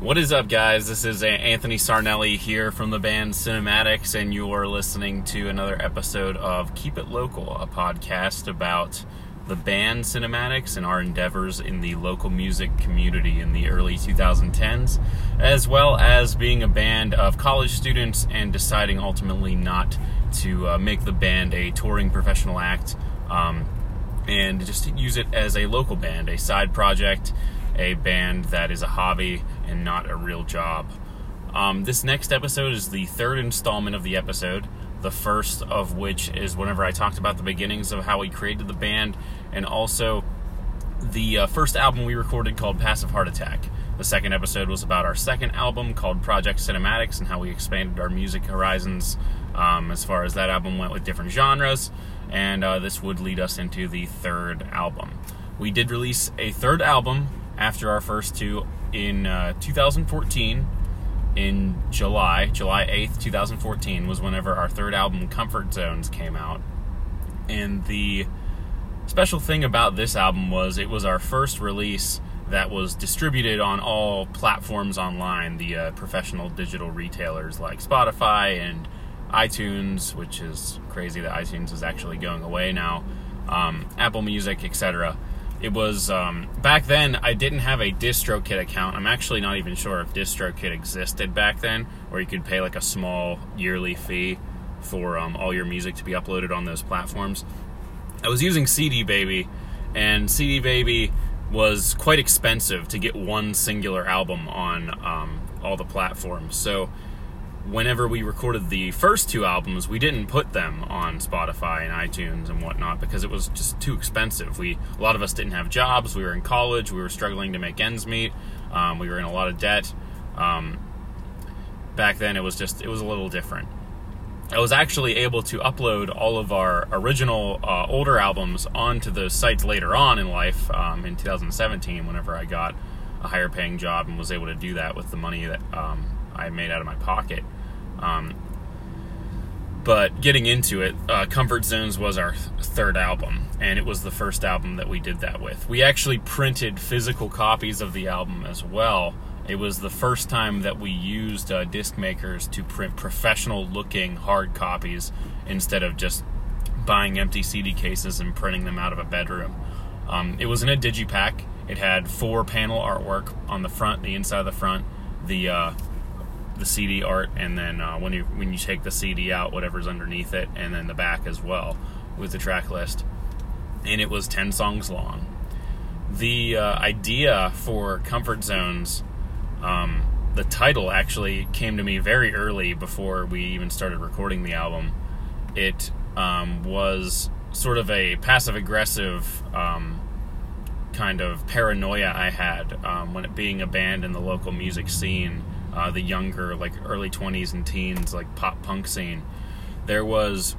What is up, guys? This is Anthony Sarnelli here from the band Cynimatics, and you're listening to another episode of Keep It Local, a podcast about the band Cynimatics and our endeavors in the local music community in the early 2010s, as well as being a band of college students and deciding ultimately not to uh, make the band a touring professional act um, and just use it as a local band, a side project a band that is a hobby and not a real job. Um, this next episode is the third installment of the episode, the first of which is whenever I talked about the beginnings of how we created the band, and also the uh, first album we recorded called Passive Heart Attack. The second episode was about our second album called Project Cynimatics and how we expanded our music horizons um, as far as that album went with different genres, and uh, this would lead us into the third album. We did release a third album after our first two in uh, 2014 in July, July 8th, 2014 was whenever our third album Comfort Zones came out. And the special thing about this album was it was our first release that was distributed on all platforms online, the uh, professional digital retailers like Spotify and iTunes, which is crazy that iTunes is actually going away now, um, Apple Music, etc it was um, back then i didn't have a distrokid account. I'm actually not even sure if distrokid existed back then where you could pay like a small yearly fee for um, all your music to be uploaded on those platforms. I was using cd baby and cd baby was quite expensive to get one singular album on um, all the platforms. So whenever we recorded the first two albums, we didn't put them on Spotify and iTunes and whatnot because it was just too expensive. We a lot of us didn't have jobs. We were in college. We were struggling to make ends meet. Um, we were in a lot of debt. Um, back then, it was just it was a little different. I was actually able to upload all of our original uh, older albums onto those sites later on in life um, in 2017 whenever I got a higher paying job and was able to do that with the money that um, I made out of my pocket. Um, but getting into it, uh, Comfort Zones was our th- third album, and it was the first album that we did that with. We actually printed physical copies of the album as well. It was the first time that we used uh, disc makers to print professional looking hard copies instead of just buying empty CD cases and printing them out of a bedroom. Um, it was in a digipack. It had four panel artwork on the front, the inside of the front, the uh, the CD art, and then uh, when you when you take the CD out, whatever's underneath it, and then the back as well with the track list. And it was ten songs long. The uh, idea for Comfort Zones, um, the title actually came to me very early before we even started recording the album. It um, was sort of a passive aggressive um, kind of paranoia I had um, when it being a band in the local music scene uh, the younger, like early 20s and teens, like pop punk scene, there was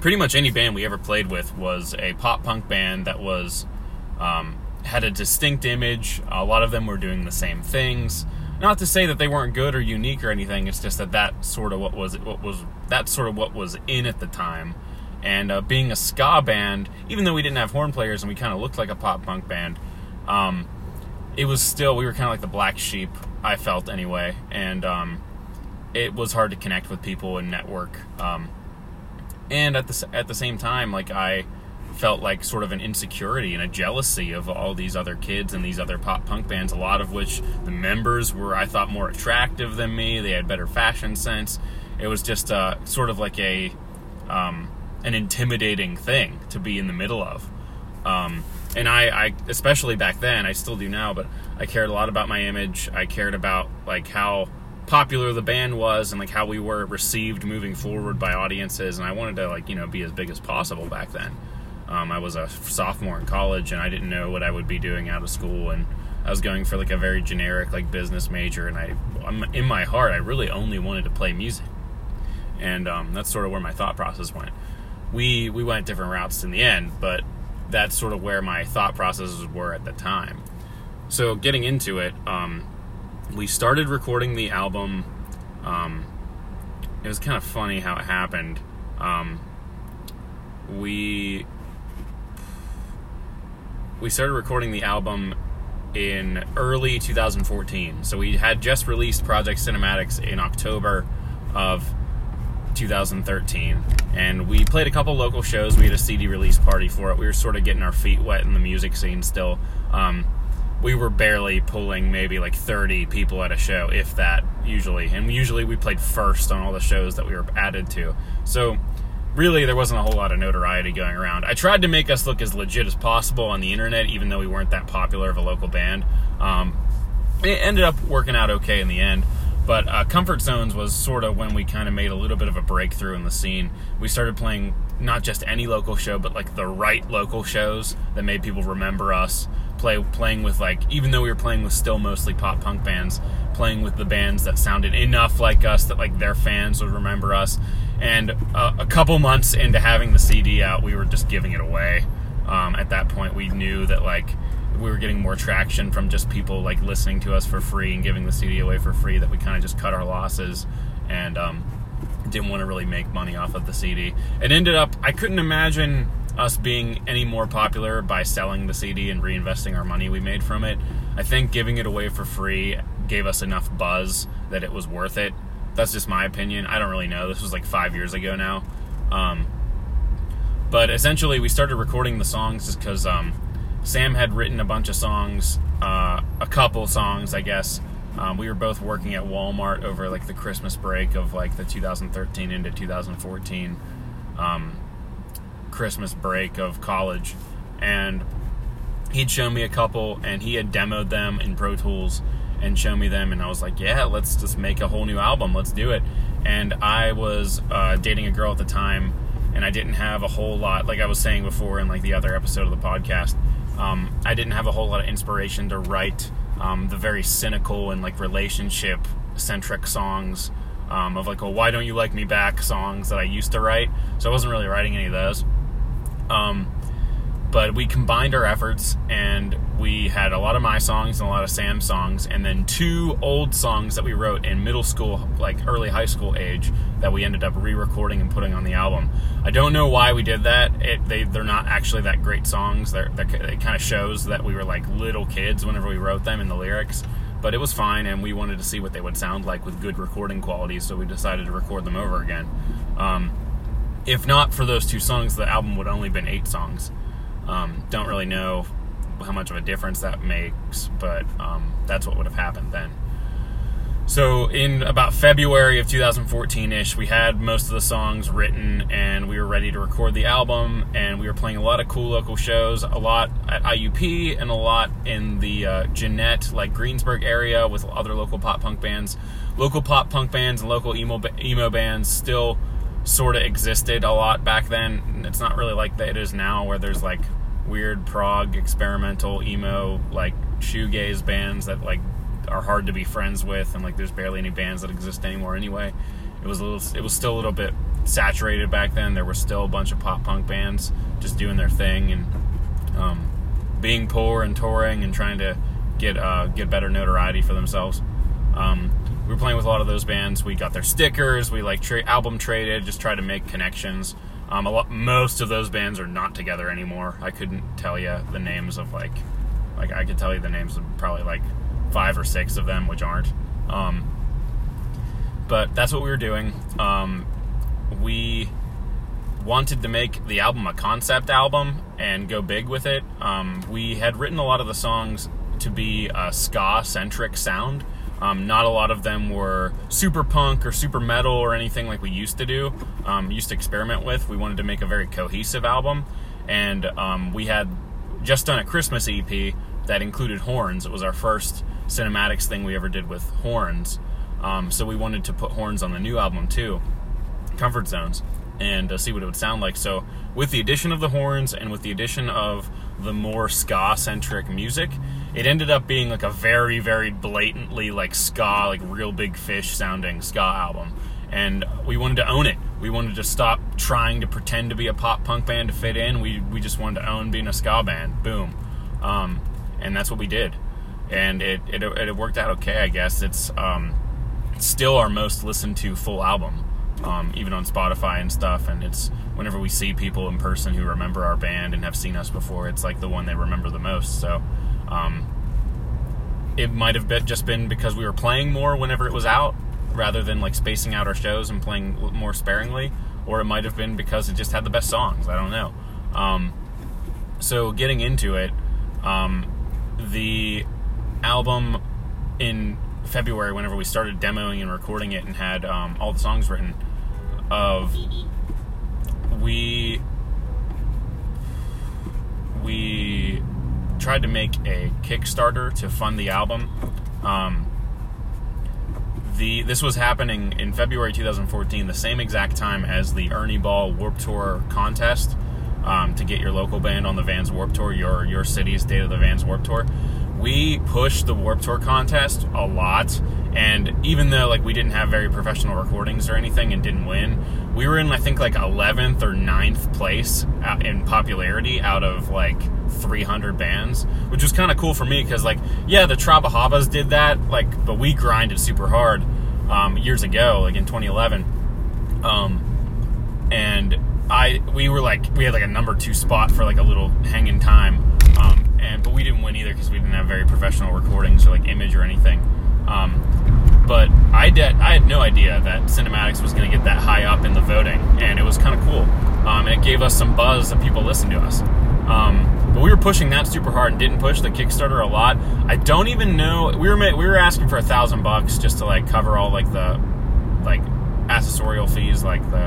pretty much any band we ever played with was a pop punk band that was um, had a distinct image. A lot of them were doing the same things. Not to say that they weren't good or unique or anything. It's just that that sort of what was what was that sort of what was in at the time. And uh, being a ska band, even though we didn't have horn players and we kind of looked like a pop punk band, um, it was still we were kind of like the black sheep I felt anyway, and um, it was hard to connect with people and network. Um, and at the at the same time, like I felt like sort of an insecurity and a jealousy of all these other kids and these other pop punk bands. A lot of which the members were I thought more attractive than me. They had better fashion sense. It was just uh, sort of like a um, an intimidating thing to be in the middle of. Um, and I, I, especially back then, I still do now, but I cared a lot about my image. I cared about like how popular the band was and like how we were received moving forward by audiences, and I wanted to like you know be as big as possible back then. Um, I was a sophomore in college, and I didn't know what I would be doing out of school, and I was going for like a very generic like business major, and I, I'm, in my heart, I really only wanted to play music, and um, that's sort of where my thought process went. We we went different routes in the end, but that's sort of where my thought processes were at the time. So getting into it, um, we started recording the album. Um, it was kind of funny how it happened. Um, we we started recording the album in early 2014. So we had just released Project Cynimatics in October of 2013, and we played a couple local shows. We had a CD release party for it. We were sort of getting our feet wet in the music scene still. Um, we were barely pulling maybe like 30 people at a show, if that, usually. And usually we played first on all the shows that we were added to. So really, there wasn't a whole lot of notoriety going around. I tried to make us look as legit as possible on the internet, even though we weren't that popular of a local band. Um, it ended up working out okay in the end. But uh, Comfort Zones was sort of when we kind of made a little bit of a breakthrough in the scene. We started playing not just any local show, but like the right local shows that made people remember us. Play playing with like even though we were playing with still mostly pop punk bands, playing with the bands that sounded enough like us that like their fans would remember us. And uh, a couple months into having the CD out, we were just giving it away. Um, at that point, we knew that like we were getting more traction from just people like listening to us for free and giving the CD away for free that we kind of just cut our losses and um, didn't want to really make money off of the CD. It ended up I couldn't imagine us being any more popular by selling the CD and reinvesting our money we made from it. I think giving it away for free gave us enough buzz that it was worth it. That's just my opinion. I don't really know. This was like five years ago now. Um, but essentially, we started recording the songs just because um, Sam had written a bunch of songs, uh, a couple songs, I guess. Um, we were both working at Walmart over like the Christmas break of like the 2013 into 2014 um, Christmas break of college, and he'd shown me a couple, and he had demoed them in Pro Tools and shown me them, and I was like, yeah, let's just make a whole new album, let's do it. And I was uh, dating a girl at the time, and I didn't have a whole lot, like I was saying before in like the other episode of the podcast um, I didn't have a whole lot of inspiration to write um, the very cynical and like relationship centric songs um, of like, oh, why don't you like me back songs that I used to write. So I wasn't really writing any of those. Um, but we combined our efforts and we had a lot of my songs and a lot of Sam's songs, and then two old songs that we wrote in middle school, like early high school age, that we ended up re-recording and putting on the album. I don't know why we did that. It, they they're not actually that great songs. They're, they're, it kind of shows that we were like little kids whenever we wrote them in the lyrics. But it was fine, and we wanted to see what they would sound like with good recording quality, so we decided to record them over again. Um, if not for those two songs, the album would only been eight songs. Um, don't really know how much of a difference that makes, but um, that's what would have happened then. So, in about February of 2014 ish, we had most of the songs written and we were ready to record the album. And we were playing a lot of cool local shows, a lot at IUP and a lot in the uh, Jeannette, like Greensburg area with other local pop punk bands. Local pop punk bands and local emo, emo bands still sort of existed a lot back then. It's not really like that it is now, where there's like weird prog experimental emo like shoegaze bands that like are hard to be friends with and like there's barely any bands that exist anymore anyway. It was a little it was still a little bit saturated back then. There were still a bunch of pop punk bands just doing their thing and um, being poor and touring and trying to get uh, get better notoriety for themselves. Um, we were playing with a lot of those bands we got their stickers we like tra- album traded just try to make connections um, a lot, most of those bands are not together anymore. I couldn't tell you the names of like, like I could tell you the names of probably like five or six of them, which aren't. Um, but that's what we were doing. Um, we wanted to make the album a concept album and go big with it. Um, we had written a lot of the songs to be a ska centric sound. Um, not a lot of them were super punk or super metal or anything like we used to do, um, used to experiment with. We wanted to make a very cohesive album, and um, we had just done a Christmas EP that included horns. It was our first cynimatics thing we ever did with horns, um, so we wanted to put horns on the new album too, Comfort Zones, and uh, see what it would sound like. So, with the addition of the horns and with the addition of the more ska centric music, it ended up being like a very, very blatantly like ska, like Reel Big Fish sounding ska album. And we wanted to own it. We wanted to stop trying to pretend to be a pop punk band to fit in. We, we just wanted to own being a ska band. Boom. Um, and that's what we did. And it, it, it worked out okay, I guess. It's um, still our most listened to full album, um, even on Spotify and stuff. And it's whenever we see people in person who remember our band and have seen us before, it's like the one they remember the most. So um, it might have been just been because we were playing more whenever it was out, rather than like spacing out our shows and playing more sparingly, or it might have been because it just had the best songs. I don't know. Um, so getting into it, um, the album in February, whenever we started demoing and recording it and had um, all the songs written, of we we tried to make a Kickstarter to fund the album. Um, the this was happening in February 2014, the same exact time as the Ernie Ball Warped Tour contest um, to get your local band on the Vans Warped Tour, your your city's Date of the Vans Warped Tour. We pushed the Warped Tour contest a lot, and even though like we didn't have very professional recordings or anything and didn't win, we were in I think like 11th or 9th place in popularity out of like 300 bands, which was kind of cool for me because like yeah, the Trabahabas did that, like but we grinded super hard um, years ago, like in 2011, um, and I we were like we had like a number two spot for like a little hanging time, um, and but we didn't win either because we didn't have very professional recordings or like image or anything. Um, but I did I had no idea that Cynimatics was going to get that high up in the voting, and it was kind of cool. Um, and it gave us some buzz that people listened to us. Um, but we were pushing that super hard and didn't push the Kickstarter a lot. I don't even know we were we were asking for a thousand bucks just to like cover all like the like accessorial fees, like the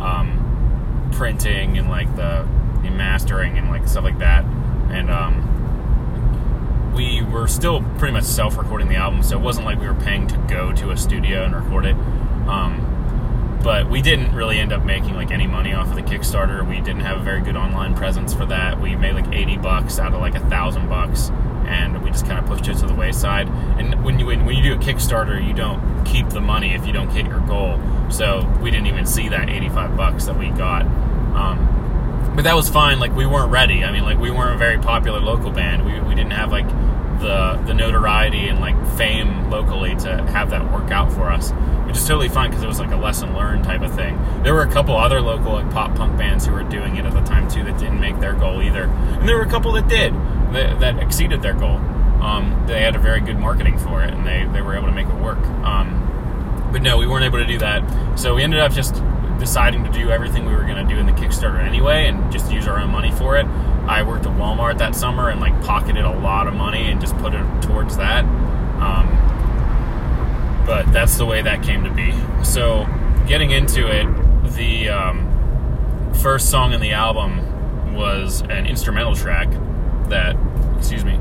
um, printing and like the, the mastering and like stuff like that. And um, we were still pretty much self-recording the album, so it wasn't like we were paying to go to a studio and record it. Um, but we didn't really end up making like any money off of the Kickstarter. We didn't have a very good online presence for that. We made like 80 bucks out of like a thousand bucks, and we just kind of pushed it to the wayside. And when you when, you do a Kickstarter, you don't keep the money if you don't hit your goal. So we didn't even see that 85 bucks that we got. Um, but that was fine. Like we weren't ready. I mean, like we weren't a very popular local band. We, we didn't have like the the notoriety and like fame locally to have that work out for us, which is totally fine because it was like a lesson learned type of thing. There were a couple other local like pop punk bands who were doing it at the time too that didn't make their goal either, and there were a couple that did that, that exceeded their goal. Um, they had a very good marketing for it, and they they were able to make it work. Um, but no, we weren't able to do that, so we ended up just deciding to do everything we were going to do in the Kickstarter anyway and just use our own money for it. I worked at Walmart that summer and like pocketed a lot of money and just put it towards that. Um, but that's the way that came to be. So, getting into it, the um, first song in the album was an instrumental track that, excuse me,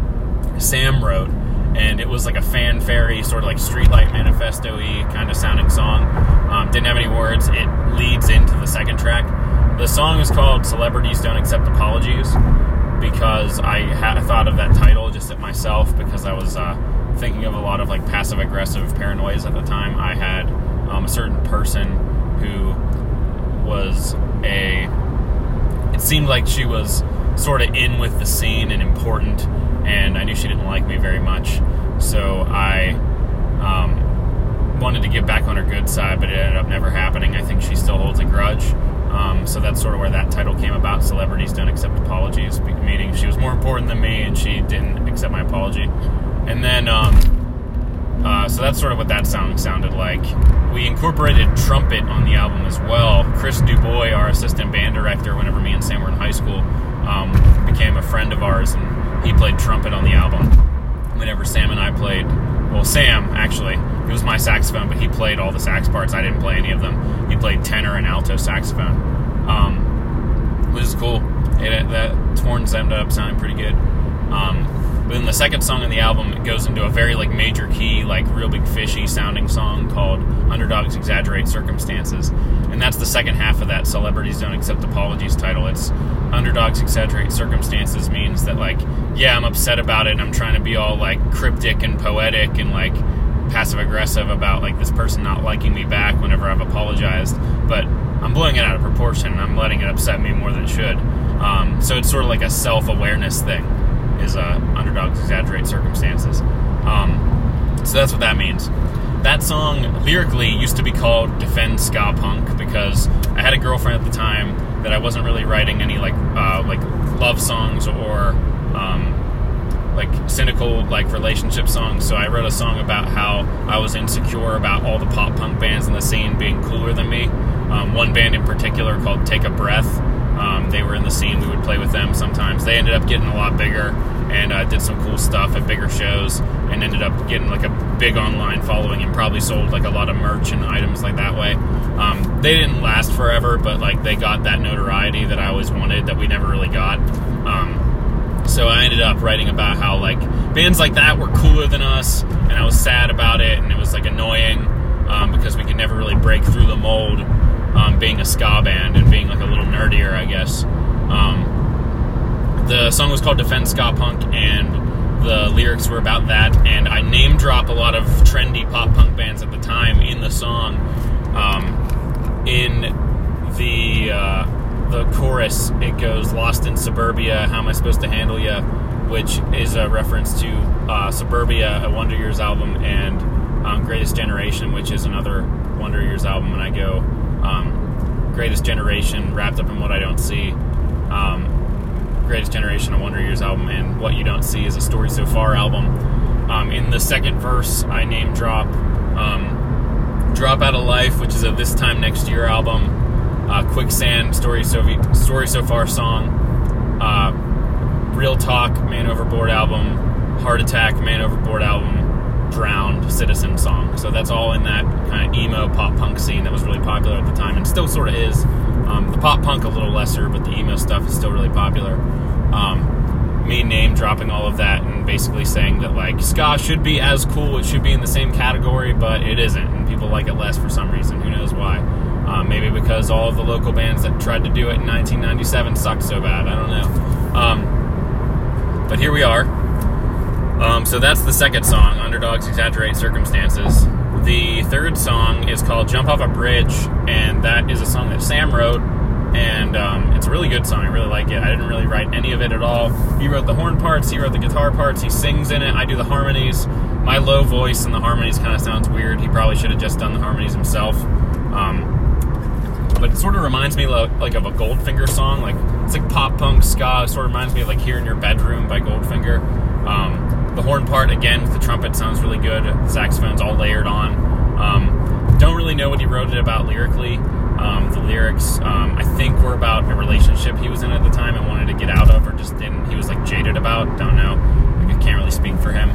Sam wrote and it was like a fanfare sort of like streetlight manifesto-y kind of sounding song. Um, didn't have any words. It leads into the second track. The song is called "Celebrities Don't Accept Apologies" because I had thought of that title just at myself because I was uh, thinking of a lot of like passive aggressive paranoias at the time. I had um, a certain person who was a. It seemed like she was sort of in with the scene and important and I knew she didn't like me very much. So I um, wanted to get back on her good side, but it ended up never happening. I think she still holds a grudge. Um, so that's sort of where that title came about. Celebrities don't accept apologies, meaning she was more important than me and she didn't accept my apology. And then, um, uh, so that's sort of what that song sounded like. We incorporated trumpet on the album as well. Chris Dubois, our assistant band director, whenever me and Sam were in high school, um, became a friend of ours and he played trumpet on the album. Whenever Sam and I played, well, Sam actually, it was my saxophone, but he played all the sax parts. I didn't play any of them. He played tenor and alto saxophone, um, which is cool. It, that horns ended up sounding pretty good. Um, but then the second song in the album it goes into a very like major key, like Reel Big Fishy sounding song called "Underdogs Exaggerate Circumstances," and that's the second half of that "Celebrities Don't Accept Apologies" title. It's "Underdogs Exaggerate Circumstances" means that like, yeah, I'm upset about it. I'm trying to be all like cryptic and poetic and like passive aggressive about like this person not liking me back whenever I've apologized, but I'm blowing it out of proportion. and I'm letting it upset me more than it should. Um, so it's sort of like a self awareness thing is uh, underdogs exaggerate circumstances. Um, so that's what that means. That song lyrically used to be called Defend Ska Punk because I had a girlfriend at the time that I wasn't really writing any like uh, like love songs or um, like cynical like relationship songs. So I wrote a song about how I was insecure about all the pop punk bands in the scene being cooler than me. Um, one band in particular called Take a Breath. Um, they were in the scene. We would play with them sometimes. They ended up getting a lot bigger and uh, did some cool stuff at bigger shows and ended up getting like a big online following and probably sold like a lot of merch and items like that way. Um, they didn't last forever, but like they got that notoriety that I always wanted that we never really got. Um, so I ended up writing about how like bands like that were cooler than us, and I was sad about it, and it was like annoying um, because we could never really break through the mold, um, being a ska band and being like a little nerdier, I guess. Um, the song was called "Defend Ska Punk," and the lyrics were about that. And I name drop a lot of trendy pop punk bands at the time in the song. Um, in the uh, the chorus, it goes "Lost in Suburbia, how am I supposed to handle ya?" which is a reference to uh, Suburbia, a Wonder Years album, and um, Greatest Generation, which is another Wonder Years album. And I go um, Greatest Generation, wrapped up in what I don't see. Um, Greatest Generation, a Wonder Years album, and What You Don't See is a Story So Far album. Um, in the second verse, I name drop. Um, Drop Out of Life, which is a This Time Next Year album. Uh, Quicksand, Story So, Story so Far song, uh, Real Talk, Man Overboard album, Heart Attack, Man Overboard album, Drowned, Citizen song. So that's all in that kind of emo pop punk scene that was really popular at the time and still sort of is. Um, the pop punk a little lesser, but the emo stuff is still really popular. Um, me name dropping all of that and basically saying that like ska should be as cool, it should be in the same category, but it isn't, and people like it less for some reason. Who knows why? Uh, maybe because all of the local bands that tried to do it in 1997 sucked so bad. I don't know. Um, but here we are. Um, so that's the second song, Underdogs Exaggerate Circumstances. The third song is called Jump Off a Bridge, and that is a song that Sam wrote, and um, it's a really good song. I really like it. I didn't really write any of it at all. He wrote the horn parts, he wrote the guitar parts, he sings in it, I do the harmonies. My low voice and the harmonies kind of sounds weird. He probably should have just done the harmonies himself. Um, but it sort of reminds me like of a Goldfinger song. Like it's like pop punk ska. It sort of reminds me of like "Here in Your Bedroom" by Goldfinger. Um, the horn part again with the trumpet sounds really good. The saxophone's all layered on. Um, don't really know what he wrote it about lyrically. Um, the lyrics, um, I think, were about a relationship he was in at the time and wanted to get out of, or just didn't. He was like jaded about. Don't know. I can't really speak for him.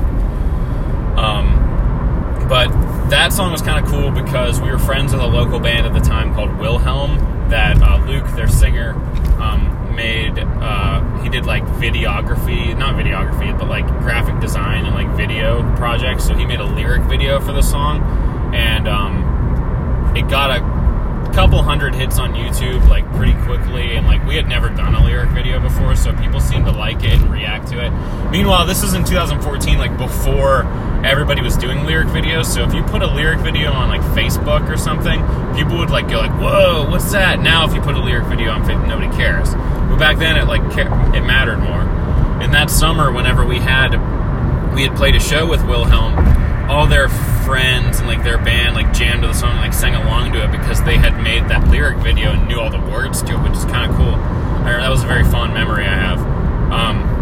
Um, but that song was kind of cool because we were friends with a local band at the time called Wilhelm. That uh, Luke, their singer, um, made. Uh, he did like videography, not videography, but like graphic design and like video projects. So he made a lyric video for the song, and um, it got a couple hundred hits on YouTube like pretty quickly, and like we had never done a lyric video before, so people seemed to like it and react to it. Meanwhile, this is in 2014, like before everybody was doing lyric videos. So if you put a lyric video on like Facebook or something, people would like go like, "Whoa, what's that?" Now, if you put a lyric video on Facebook, nobody cares. But back then, it like it mattered more. In that summer, whenever we had we had played a show with Wilhelm, all their friends and like their band like jammed to the song, and, like sang along to it because they had made that lyric video and knew all the words to it, which is kind of cool. I, that was a very fond memory I have. Um,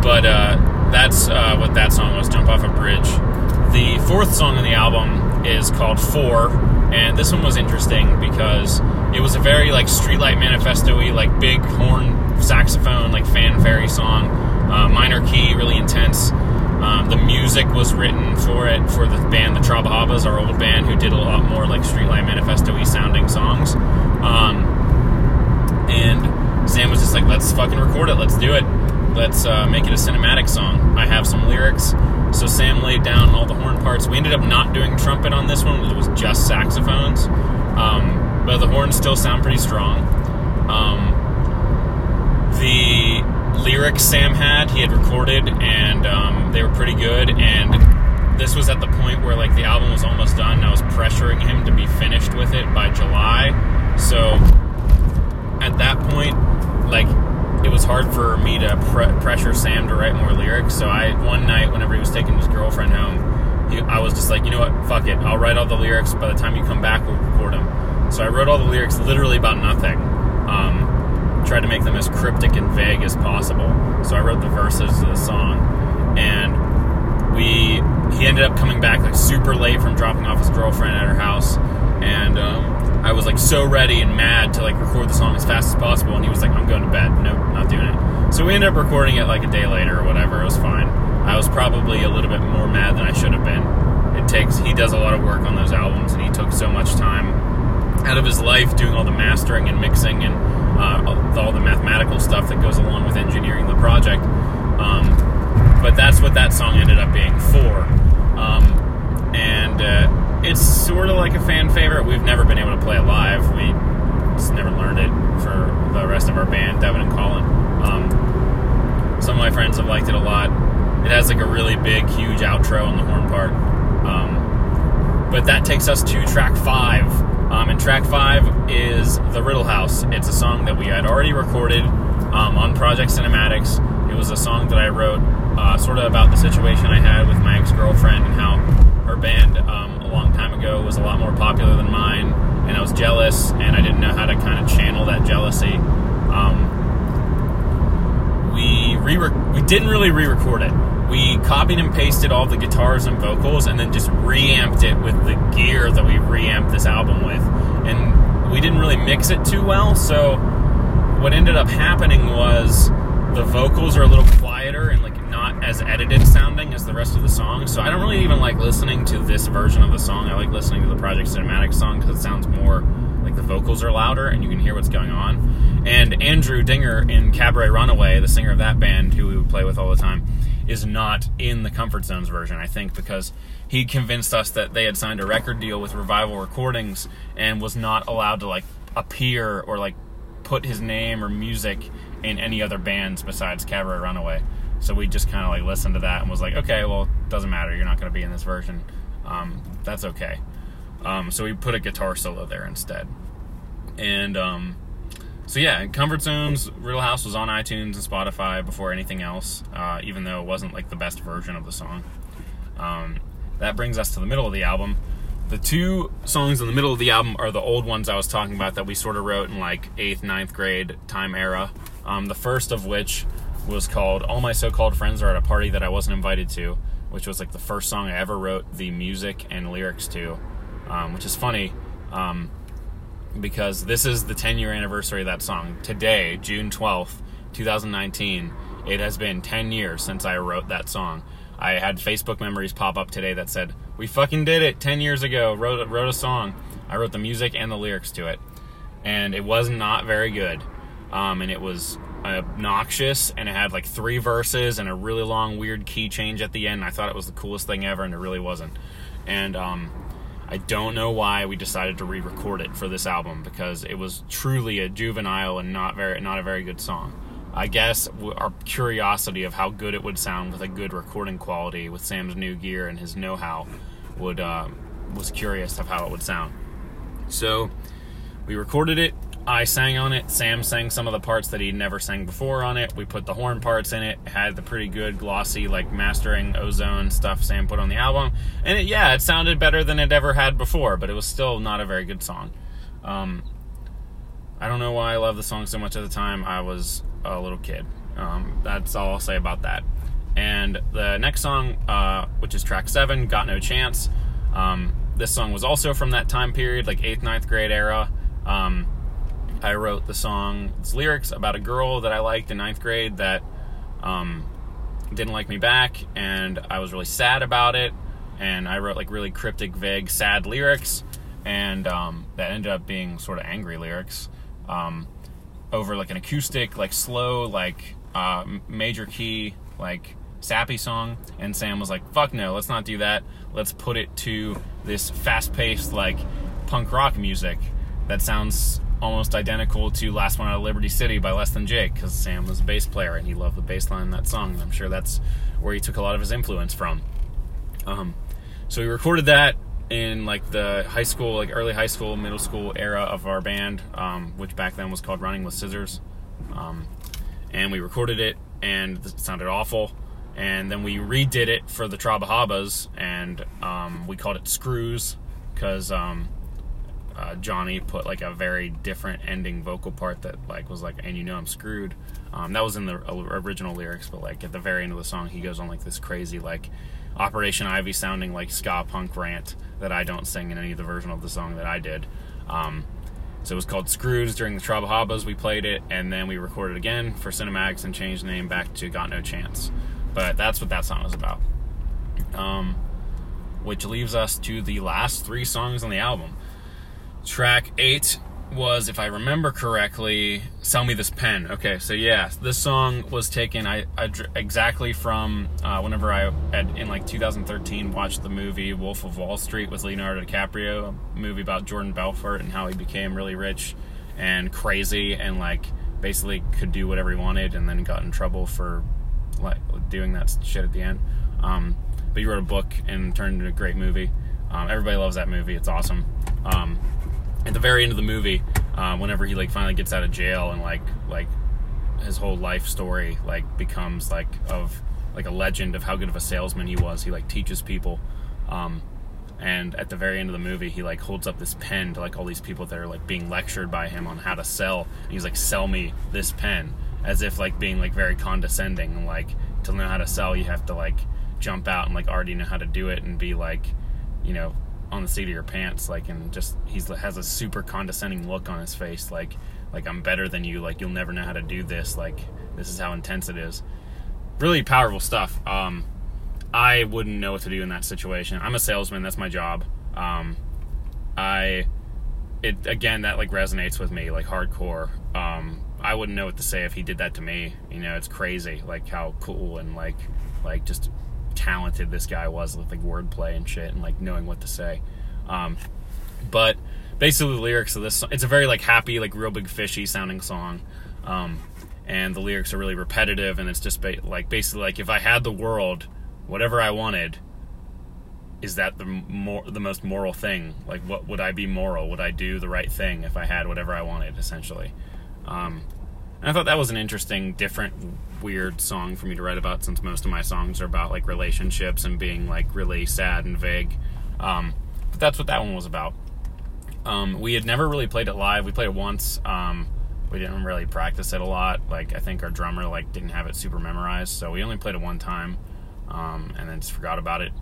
but uh, that's uh, what that song was, Jump Off a Bridge. The fourth song on the album is called Four, and this one was interesting because it was a very like Streetlight Manifesto-y, like big horn saxophone, like fanfare song, uh, minor key, really intense. Um, the music was written for it for the band, the Trabahabas, our old band, who did a lot more like Streetlight Manifesto-y sounding songs. Um, and Sam was just like, "Let's fucking record it. Let's do it." Let's uh, make it a cinematic song. I have some lyrics. So Sam laid down all the horn parts. We ended up not doing trumpet on this one, it was just saxophones. Um, but the horns still sound pretty strong. Um, the lyrics Sam had, he had recorded, and um, they were pretty good. And this was at the point where like the album was almost done. I was pressuring him to be finished with it by July. So at that point, like it was hard for me to pre- pressure Sam to write more lyrics. So I one night, whenever he was taking his girlfriend home, he, I was just like, you know what, fuck it, I'll write all the lyrics. By the time you come back, we'll record them. So I wrote all the lyrics literally about nothing. Um, tried to make them as cryptic and vague as possible. So I wrote the verses of the song, and we he ended up coming back like super late from dropping off his girlfriend at her house, and um, I was like so ready and mad to like record the song as fast as possible, and he was like, "I'm going to bed. Nope, not doing it." So we ended up recording it like a day later or whatever. It was fine. I was probably a little bit more mad than I should have been. It takes he does a lot of work on those albums, and he took so much time out of his life doing all the mastering and mixing and uh, all the mathematical stuff that goes along with engineering the project. Um, but that's what that song ended up being for. Um, and uh, it's sort of like a fan favorite. We've never been able to play it live. We just never learned it for the rest of our band, Devin and Colin. Um, some of my friends have liked it a lot. It has like a really big, huge outro on the horn part. Um, but that takes us to track five. Um, and track five is The Riddle House. It's a song that we had already recorded um, on Project Cynimatics. It was a song that I wrote uh, sort of about the situation I had with my ex girlfriend and how her band um, long time ago was a lot more popular than mine. And I was jealous, and I didn't know how to kind of channel that jealousy. Um, we re we didn't really re-record it we copied and pasted all the guitars and vocals and then just reamped it with the gear that we reamped this album with. And we didn't really mix it too well, so what ended up happening was the vocals are a little quieter and like as edited sounding as the rest of the song. So I don't really even like listening to this version of the song. I like listening to the Project Cinematic song because it sounds more like the vocals are louder and you can hear what's going on. And Andrew Dinger in Cabaret Runaway, the singer of that band who we would play with all the time, is not in the Comfort Zones version, I think, because he convinced us that they had signed a record deal with Revival Recordings and was not allowed to like appear or like put his name or music in any other bands besides Cabaret Runaway. So we just kind of like listened to that and was like, okay, well, doesn't matter. You're not going to be in this version. Um, that's okay. Um, so we put a guitar solo there instead. And um, so yeah, Comfort Zones, Riddle House was on iTunes and Spotify before anything else, uh, even though it wasn't like the best version of the song. Um, that brings us to the middle of the album. The two songs in the middle of the album are the old ones I was talking about that we sort of wrote in like eighth, ninth grade time era. Um, the first of which was called "All My So-Called Friends Are at a Party That I Wasn't Invited to," which was like the first song I ever wrote the music and lyrics to, um, which is funny. Um, because this is the 10 year anniversary of that song. Today, June 12th, 2019, it has been 10 years since I wrote that song. I had Facebook memories pop up today that said, "We fucking did it 10 years ago. Wrote wrote a song. I wrote the music and the lyrics to it, and it was not very good. Um, and it was obnoxious, and it had like three verses and a really long weird key change at the end. I thought it was the coolest thing ever, and it really wasn't. And um, I don't know why we decided to re-record it for this album because it was truly a juvenile and not very not a very good song. I guess our curiosity of how good it would sound with a good recording quality with Sam's new gear and his know-how would uh, was curious of how it would sound. So we recorded it. I sang on it. Sam sang some of the parts that he'd never sang before on it. We put the horn parts in it. Had the pretty good glossy like mastering ozone stuff Sam put on the album, and it, yeah, it sounded better than it ever had before. But it was still not a very good song. Um, I don't know why I love the song so much at the time. I was a little kid. Um, that's all I'll say about that. And the next song, uh, which is track seven, "Got No Chance." Um, this song was also from that time period, like eighth, ninth grade era. Um, I wrote the song's lyrics about a girl that I liked in ninth grade that um, didn't like me back, and I was really sad about it. And I wrote like really cryptic, vague, sad lyrics, and um, that ended up being sort of angry lyrics um, over like an acoustic, like slow, like uh, major key, like sappy song. And Sam was like, "Fuck no, let's not do that. Let's put it to this fast-paced, like punk rock music that sounds almost identical to Last One Out of Liberty City by Less Than Jake because Sam was a bass player and he loved the bass line in that song. I'm sure that's where he took a lot of his influence from. Um, so we recorded that in like the high school, like early high school, middle school era of our band, um, which back then was called Running with Scissors. Um, and we recorded it and it sounded awful. And then we redid it for the Trabahabas and um, we called it Screws because um, uh, Johnny put like a very different ending vocal part that like was like, and you know I'm screwed. Um, that was in the original lyrics, but like at the very end of the song, he goes on like this crazy like Operation Ivy sounding like ska punk rant that I don't sing in any of the version of the song that I did. Um, so it was called Screws during the Trabahabas. We played it, and then we recorded again for Cynimatics and changed the name back to Got No Chance. But that's what that song is about. Um, which leaves us to the last three songs on the album. Track eight was, if I remember correctly, "Sell Me This Pen." Okay, so yeah, this song was taken I, I exactly from uh, whenever I had in like 2013 watched the movie Wolf of Wall Street with Leonardo DiCaprio, a movie about Jordan Belfort and how he became really rich and crazy and like basically could do whatever he wanted and then got in trouble for like doing that shit at the end. Um, but he wrote a book and turned into a great movie. Um, everybody loves that movie. It's awesome. Um, very end of the movie, um, whenever he like finally gets out of jail and like like his whole life story like becomes like of like a legend of how good of a salesman he was. He like teaches people. Um, and at the very end of the movie, he like holds up this pen to like all these people that are like being lectured by him on how to sell. And he's like, "Sell me this pen," as if like being like very condescending. And like to know how to sell, you have to like jump out and like already know how to do it and be like, you know, on the seat of your pants like and just he's has a super condescending look on his face like like I'm better than you like you'll never know how to do this like this is how intense it is. Really powerful stuff. Um I wouldn't know what to do in that situation. I'm a salesman that's my job. Um I it again that like resonates with me like hardcore. Um I wouldn't know what to say if he did that to me. You know it's crazy like how cool and like like just talented this guy was with like wordplay and shit and like knowing what to say. Um, but basically, the lyrics of this song, it's a very like happy, like Reel Big Fishy sounding song. Um, and the lyrics are really repetitive, and it's just ba- like basically like if I had the world, whatever I wanted, is that the more the most moral thing? Like, what would I be moral? Would I do the right thing if I had whatever I wanted? Essentially, um, and I thought that was an interesting, different, weird song for me to write about since most of my songs are about like relationships and being like really sad and vague. Um, but that's what that one was about. Um, we had never really played it live. We played it once. Um, we didn't really practice it a lot. Like I think our drummer like didn't have it super memorized, so we only played it one time, um, and then just forgot about it.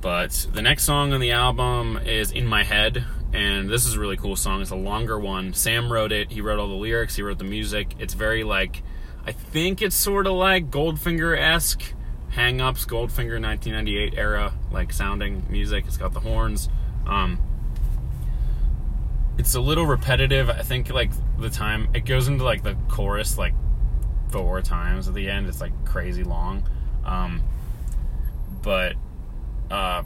But the next song on the album is "In My Head," and this is a really cool song. It's a longer one. Sam wrote it. He wrote all the lyrics. He wrote the music. It's very like, I think it's sort of like Goldfinger esque, Hang Ups, Goldfinger 1998 era like sounding music. It's got the horns. Um, it's a little repetitive. I think like the time it goes into like the chorus like four times at the end. It's like crazy long. Um, but uh,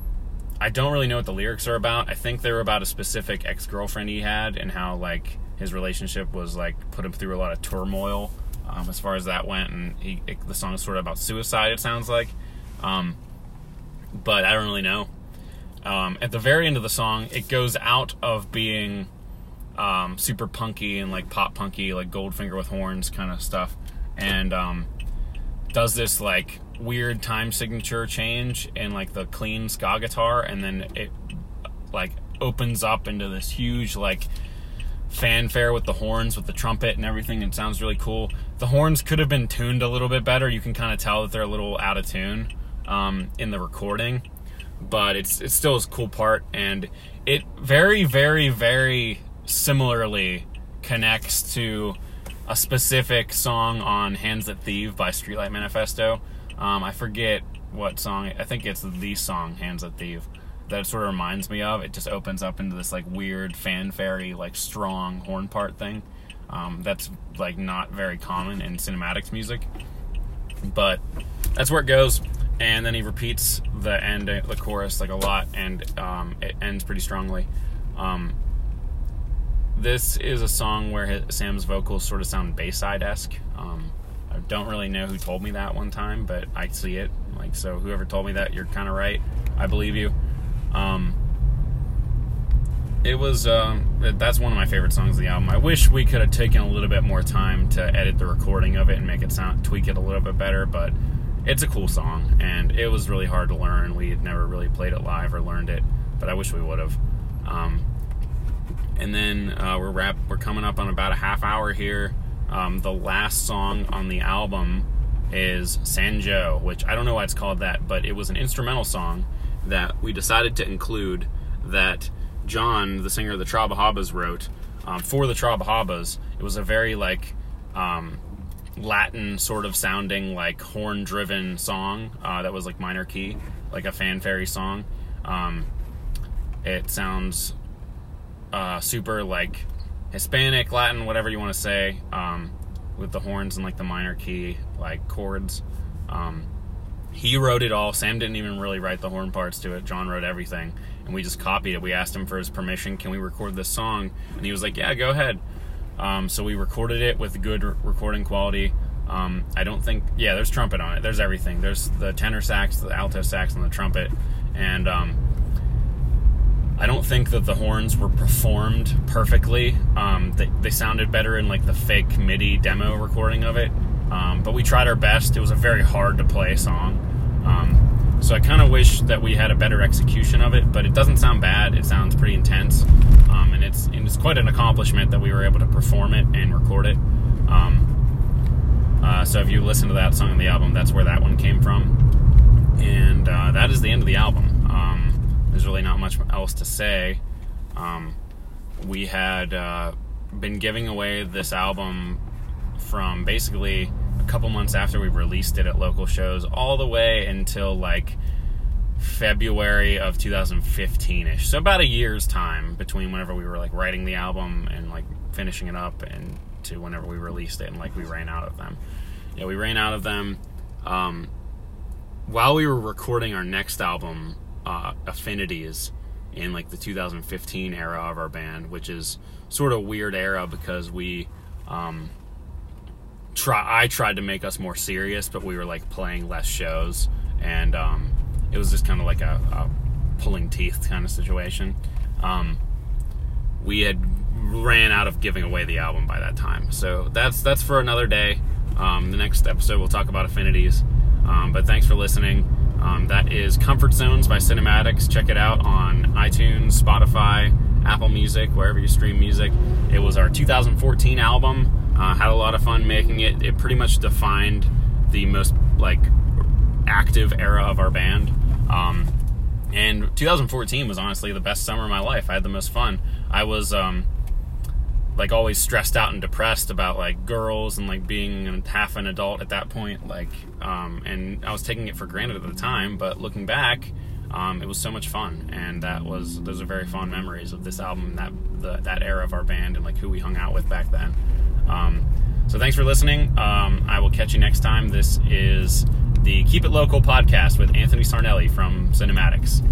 I don't really know what the lyrics are about. I think they're about a specific ex girlfriend he had and how like his relationship was like put him through a lot of turmoil um, as far as that went. And he it, the song is sort of about suicide. It sounds like, um, but I don't really know. Um, at the very end of the song, it goes out of being um, super punky and like pop punky, like Goldfinger with horns kind of stuff, and um, does this like weird time signature change and like the clean ska guitar and then it like opens up into this huge like fanfare with the horns with the trumpet and everything it sounds really cool. The horns could have been tuned a little bit better. You can kind of tell that they're a little out of tune um, in the recording but it's it's still a cool part and it very very very similarly connects to a specific song on hands that thieve by streetlight manifesto um, I forget what song. I think it's the song "Hands That Thieve" that it sort of reminds me of. It just opens up into this like weird fanfare, like strong horn part thing. Um, that's like not very common in cynimatics music, but that's where it goes. And then he repeats the end, the chorus like a lot, and um, it ends pretty strongly. Um, this is a song where his, Sam's vocals sort of sound Bayside esque. Um, don't really know who told me that one time, but I see it. Like, so whoever told me that, you're kind of right. I believe you. Um, it was um, that's one of my favorite songs of the album. I wish we could have taken a little bit more time to edit the recording of it and make it sound tweak it a little bit better, but it's a cool song and it was really hard to learn. We had never really played it live or learned it, but I wish we would have. Um, and then uh, we're wrap we're coming up on about a half hour here. Um, the last song on the album is Sanjo, which I don't know why it's called that, but it was an instrumental song that we decided to include that John, the singer of the Trabahabas, wrote um, for the Trabahabas. It was a very like um, Latin sort of sounding like horn driven song uh, that was like minor key, like a fanfare song. Um, it sounds uh, super like Hispanic, Latin, whatever you want to say, um, with the horns and like the minor key like chords. Um, he wrote it all. Sam didn't even really write the horn parts to it. John wrote everything, and we just copied it. We asked him for his permission. Can we record this song? And he was like, "Yeah, go ahead." Um, so we recorded it with good re- recording quality. Um, I don't think, yeah, there's trumpet on it. There's everything. There's the tenor sax, the alto sax, and the trumpet. And um, I don't think that the horns were performed perfectly. Um, they, they, sounded better in like the fake MIDI demo recording of it. Um, but we tried our best. It was a very hard to play song. Um, so I kind of wish that we had a better execution of it, but it doesn't sound bad. It sounds pretty intense. Um, and it's, and it's quite an accomplishment that we were able to perform it and record it. Um, uh, so if you listen to that song on the album, that's where that one came from. And uh, that is the end of the album. There's really not much else to say. Um, we had uh, been giving away this album from basically a couple months after we released it at local shows all the way until like February of 2015ish. So about a year's time between whenever we were like writing the album and like finishing it up and to whenever we released it and like we ran out of them. Yeah, we ran out of them um, while we were recording our next album, uh, Affinities, in like the 2015 era of our band, which is sort of weird era because we um, try I tried to make us more serious, but we were like playing less shows and um, it was just kind of like a, a, pulling teeth kind of situation. Um, we had ran out of giving away the album by that time, so that's that's for another day. Um, the next episode we'll talk about affinities. Um, but thanks for listening. Um, that is Comfort Zones by Cynimatics. Check it out on iTunes, Spotify, Apple Music, wherever you stream music. It was our 2014 album. Uh, had a lot of fun making it. It pretty much defined the most like active era of our band. Um, and 2014 was honestly the best summer of my life. I had the most fun. I was um, like always stressed out and depressed about like girls and like being half an adult at that point. Like, um, and I was taking it for granted at the time. But looking back, um, it was so much fun, and that was those are very fond memories of this album, that the, that era of our band, and like who we hung out with back then. Um, so thanks for listening. Um, I will catch you next time. This is the Keep It Local podcast with Anthony Sarnelli from Cynimatics.